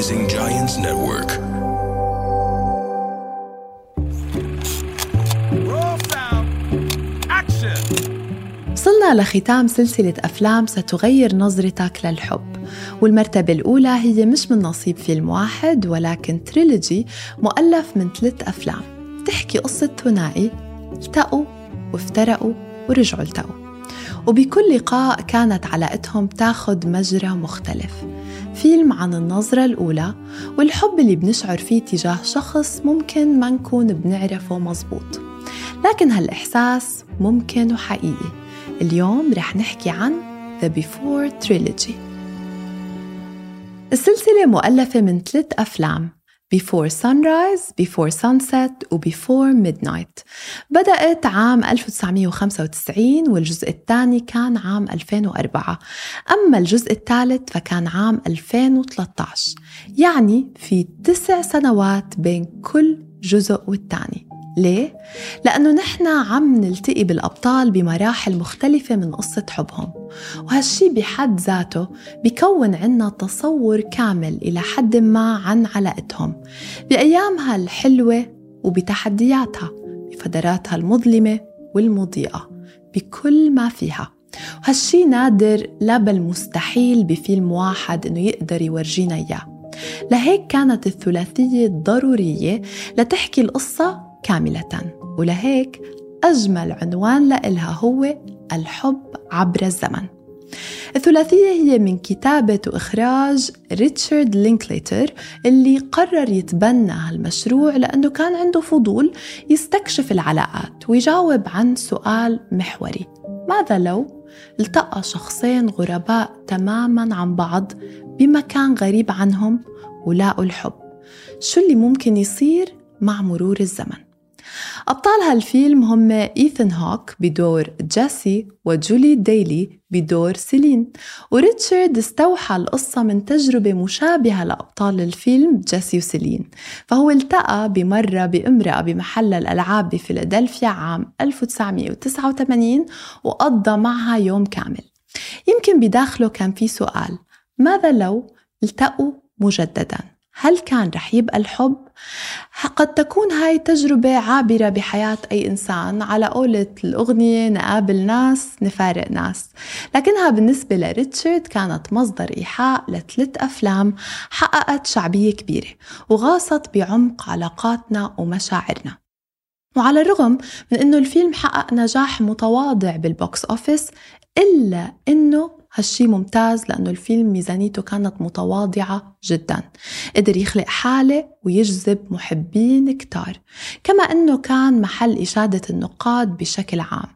Rising Giants Network. وصلنا لختام سلسلة أفلام ستغير نظرتك للحب. والمرتبة الأولى هي مش من نصيب فيلم واحد ولكن تريلوجي مؤلف من ثلاث أفلام. تحكي قصة ثنائي. التقوا وافترقوا ورجعوا التقوا. وبكل لقاء كانت علاقتهم تاخد مجرى مختلف. فيلم عن النظرة الأولى والحب اللي بنشعر فيه تجاه شخص ممكن ما نكون بنعرفه مزبوط. لكن هالإحساس ممكن وحقيقي. اليوم رح نحكي عن The Before Trilogy. السلسلة مؤلفة من ثلاث أفلام. Before Sunrise, Before Sunset و Before Midnight. بدأت عام 1995 والجزء الثاني كان عام 2004 أما الجزء الثالث فكان عام 2013 يعني في تسع سنوات بين كل جزء والثاني. ليه؟ لأنه نحن عم نلتقي بالأبطال بمراحل مختلفة من قصة حبهم وهالشي بحد ذاته بيكون عنا تصور كامل إلى حد ما عن علاقتهم بأيامها الحلوة وبتحدياتها بفتراتها المظلمة والمضيئة بكل ما فيها وهالشي نادر لا بل مستحيل بفيلم واحد إنه يقدر يورجينا إياه لهيك كانت الثلاثية ضرورية لتحكي القصة كاملة. ولهيك أجمل عنوان لإلها هو الحب عبر الزمن. الثلاثية هي من كتابة وإخراج ريتشارد لينكليتر اللي قرر يتبنى هالمشروع لأنه كان عنده فضول يستكشف العلاقات ويجاوب عن سؤال محوري. ماذا لو التقى شخصين غرباء تماما عن بعض بمكان غريب عنهم ولاقوا الحب؟ شو اللي ممكن يصير مع مرور الزمن؟ أبطال هالفيلم هم إيثن هوك بدور جيسي وجولي ديلبي بدور سيلين وريتشارد استوحى القصة من تجربة مشابهة لأبطال الفيلم جيسي وسيلين فهو التقى بمرة بامرأة بمحل الألعاب بفيلادلفيا عام 1989 وقضى معها يوم كامل. يمكن بداخله كان في سؤال ماذا لو التقوا مجددا؟ هل كان رح يبقى الحب؟ قد تكون هاي تجربة عابرة بحياة أي إنسان. على قولة الأغنية نقابل ناس نفارق ناس. لكنها بالنسبة لريتشارد كانت مصدر إيحاء لثلاث أفلام حققت شعبية كبيرة وغاصت بعمق علاقاتنا ومشاعرنا. وعلى الرغم من أنه الفيلم حقق نجاح متواضع بال box office إلا أنه هالشي ممتاز لأنه الفيلم ميزانيته كانت متواضعة جدا. قدر يخلق حالة ويجذب محبين كتار. كما أنه كان محل إشادة النقاد بشكل عام.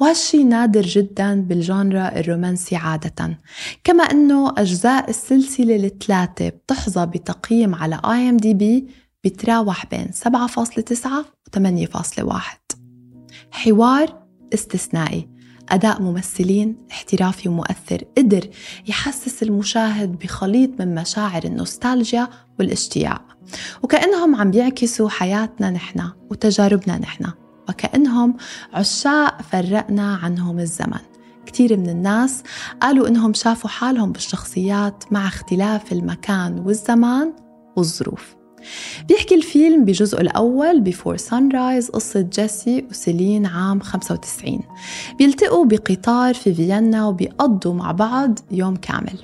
وهالشي نادر جدا بال genre الرومانسي عادة. كما أنه أجزاء السلسلة الثلاثة بتحظى بتقييم على آي إم دي بي بتراوح بين 7.9 و 8.1 حوار استثنائي. أداء ممثلين احترافي ومؤثر قدر يحسس المشاهد بخليط من مشاعر النوستالجيا والاشتياق. وكأنهم عم بيعكسوا حياتنا نحن وتجاربنا نحن. وكأنهم عشاق فرقنا عنهم الزمن. كتير من الناس قالوا إنهم شافوا حالهم بالشخصيات مع اختلاف المكان والزمان والظروف. بيحكي الفيلم بجزء الأول بفور سانرايز قصة جيسي وسيلين عام 95 بيلتقوا بقطار في فيينا وبيقضوا مع بعض يوم كامل.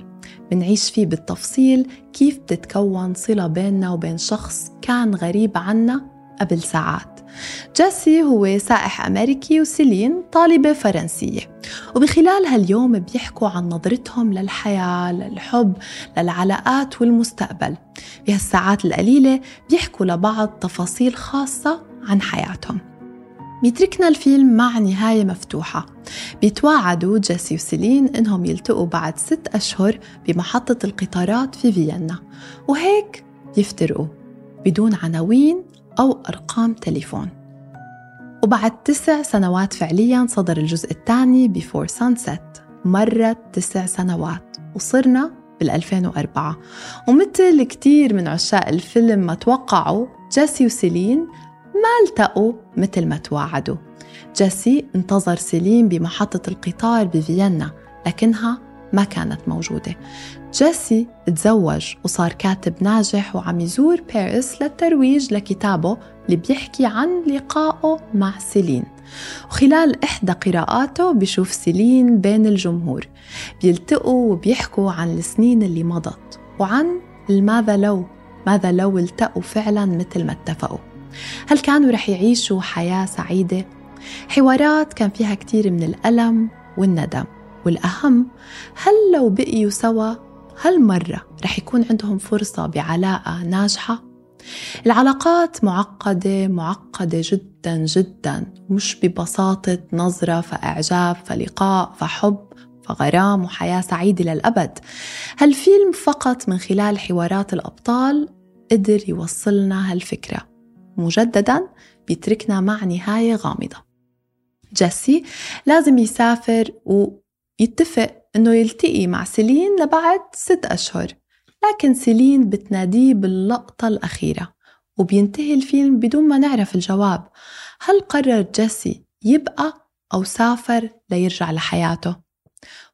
بنعيش فيه بالتفصيل كيف بتتكون صلة بيننا وبين شخص كان غريب عنا قبل ساعات. جيسي هو سائح أمريكي وسيلين طالبة فرنسية. وبخلال هاليوم بيحكوا عن نظرتهم للحياة للحب للعلاقات والمستقبل. بهالساعات القليلة بيحكوا لبعض تفاصيل خاصة عن حياتهم. بيتركنا الفيلم مع نهاية مفتوحة. بيتواعدوا جيسي وسيلين إنهم يلتقوا بعد ست أشهر بمحطة القطارات في فيينا. وهيك بيفترقوا بدون عناوين أو أرقام تليفون. وبعد تسع سنوات فعليا صدر الجزء الثاني Before Sunset مرت تسع سنوات. وصرنا بال 2004 ومثل كتير من عشاق الفيلم ما توقعوا جيسي وسيلين ما التقوا مثل ما توعدوا. جيسي انتظر سيلين بمحطة القطار بفيينا لكنها ما كانت موجودة. جيسي تزوج وصار كاتب ناجح وعم يزور باريس للترويج لكتابه اللي بيحكي عن لقائه مع سيلين. وخلال إحدى قراءاته بشوف سيلين بين الجمهور بيلتقوا وبيحكوا عن السنين اللي مضت وعن الماذا لو ماذا لو التقوا فعلا مثل ما اتفقوا هل كانوا رح يعيشوا حياة سعيدة؟ حوارات كان فيها كتير من الألم والندم والأهم هل لو بقيوا سوا هالمرة رح يكون عندهم فرصة بعلاقة ناجحة؟ العلاقات معقدة معقدة جدا جدا مش ببساطة نظرة فإعجاب فلقاء فحب فغرام وحياة سعيدة للأبد. هالفيلم فقط من خلال حوارات الأبطال قدر يوصلنا هالفكرة. مجددا بيتركنا مع نهاية غامضة. جيسي لازم يسافر ويتفق إنه يلتقي مع سيلين لبعد ست أشهر لكن سيلين بتناديه باللقطة الأخيرة. وبينتهي الفيلم بدون ما نعرف الجواب. هل قرر جيسي يبقى أو سافر ليرجع لحياته؟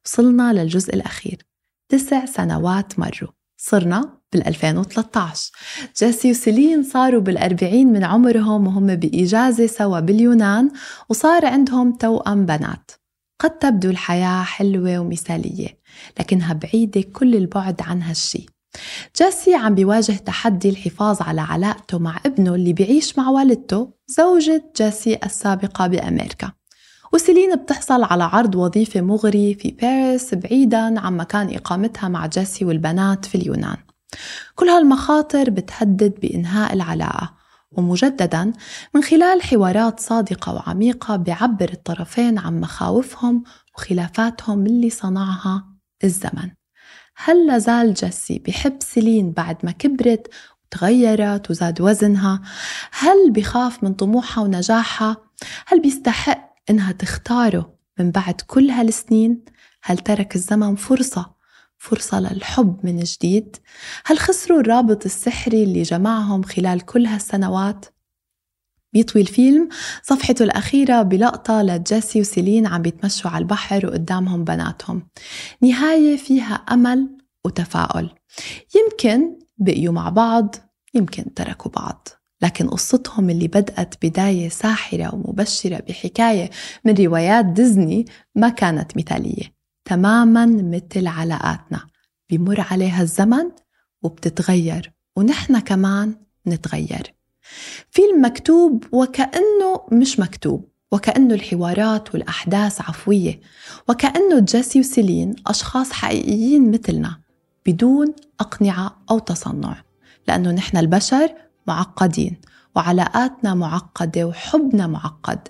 وصلنا للجزء الأخير. تسع سنوات مروا. صرنا بال 2013 جيسي وسيلين صاروا بالأربعين من عمرهم وهم بإجازة سوا باليونان وصار عندهم توأم بنات. قد تبدو الحياة حلوة ومثالية لكنها بعيدة كل البعد عن هالشي. جيسي عم بيواجه تحدي الحفاظ على علاقته مع ابنه اللي بيعيش مع والدته زوجة جيسي السابقة بأمريكا. وسيلين بتحصل على عرض وظيفة مغري في باريس بعيدا عن مكان إقامتها مع جيسي والبنات في اليونان. كل هالمخاطر بتهدد بإنهاء العلاقة. ومجددا من خلال حوارات صادقة وعميقة بيعبر الطرفين عن مخاوفهم وخلافاتهم اللي صنعها الزمن. هل لازال جيسي بحب سيلين بعد ما كبرت وتغيرت وزاد وزنها؟ هل بخاف من طموحها ونجاحها؟ هل بيستحق إنها تختاره من بعد كل هالسنين؟ هل ترك الزمن فرصة فرصة للحب من جديد؟ هل خسروا الرابط السحري اللي جمعهم خلال كل هالسنوات؟ بيطوي الفيلم صفحته الأخيرة بلقطة لجيسي وسيلين عم بيتمشوا على البحر وقدامهم بناتهم. نهاية فيها أمل وتفاؤل. يمكن بقيوا مع بعض يمكن تركوا بعض. لكن قصتهم اللي بدأت بداية ساحرة ومبشرة بحكاية من روايات ديزني ما كانت مثالية. تماما مثل علاقاتنا. بمر عليها الزمن وبتتغير. ونحن كمان نتغير. فيلم مكتوب وكأنه مش مكتوب وكأنه الحوارات والأحداث عفوية وكأنه جيسي وسيلين أشخاص حقيقيين مثلنا بدون أقنعة أو تصنع لأنه نحن البشر معقدين وعلاقاتنا معقدة وحبنا معقد.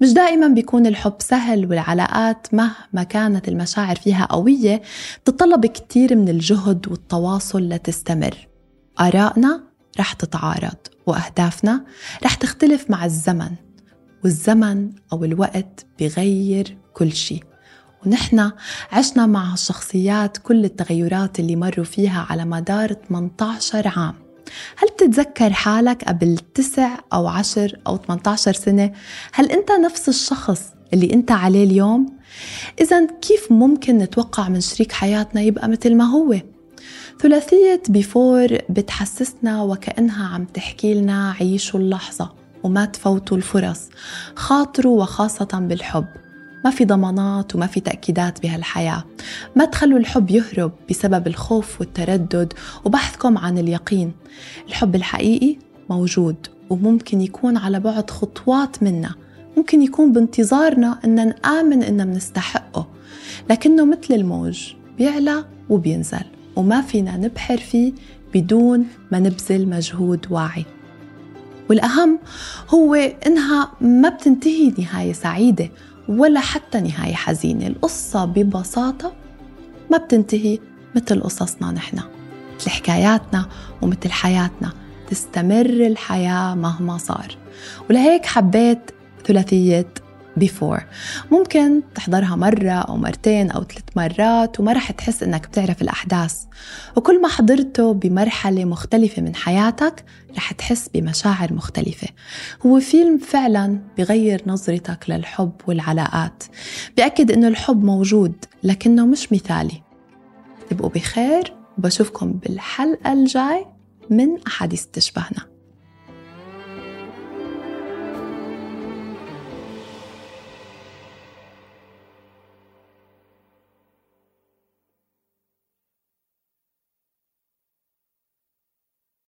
مش دائما بيكون الحب سهل والعلاقات مهما كانت المشاعر فيها قوية تتطلب كتير من الجهد والتواصل لتستمر. آرائنا رح تتعارض. وأهدافنا رح تختلف مع الزمن والزمن أو الوقت بغير كل شيء ونحن عشنا مع هالشخصيات كل التغيرات اللي مروا فيها على مدار 18 عام هل بتتذكر حالك قبل تسع أو عشر أو 18 سنة؟ هل أنت نفس الشخص اللي أنت عليه اليوم؟ إذا كيف ممكن نتوقع من شريك حياتنا يبقى مثل ما هو؟ ثلاثية بيفور بتحسسنا وكأنها عم تحكي لنا عيشوا اللحظة وما تفوتوا الفرص خاطروا وخاصة بالحب. ما في ضمانات وما في تأكيدات بهالحياة. ما تخلوا الحب يهرب بسبب الخوف والتردد وبحثكم عن اليقين. الحب الحقيقي موجود وممكن يكون على بعد خطوات منا. ممكن يكون بانتظارنا أن نآمن أننا منستحقه لكنه مثل الموج بيعلى وبينزل. وما فينا نبحر فيه بدون ما نبذل مجهود واعي. والأهم هو إنها ما بتنتهي نهاية سعيدة ولا حتى نهاية حزينة. القصة ببساطة ما بتنتهي مثل قصصنا نحن. مثل حكاياتنا ومثل حياتنا. تستمر الحياة مهما صار. ولهيك حبيت ثلاثية before. ممكن تحضرها مرة أو مرتين أو ثلاث مرات وما رح تحس إنك بتعرف الأحداث. وكل ما حضرته بمرحلة مختلفة من حياتك رح تحس بمشاعر مختلفة. هو فيلم فعلا بغير نظرتك للحب والعلاقات. بأكد إنه الحب موجود لكنه مش مثالي. تبقوا بخير وبشوفكم بالحلقة الجاي من أحاديث تشبهنا.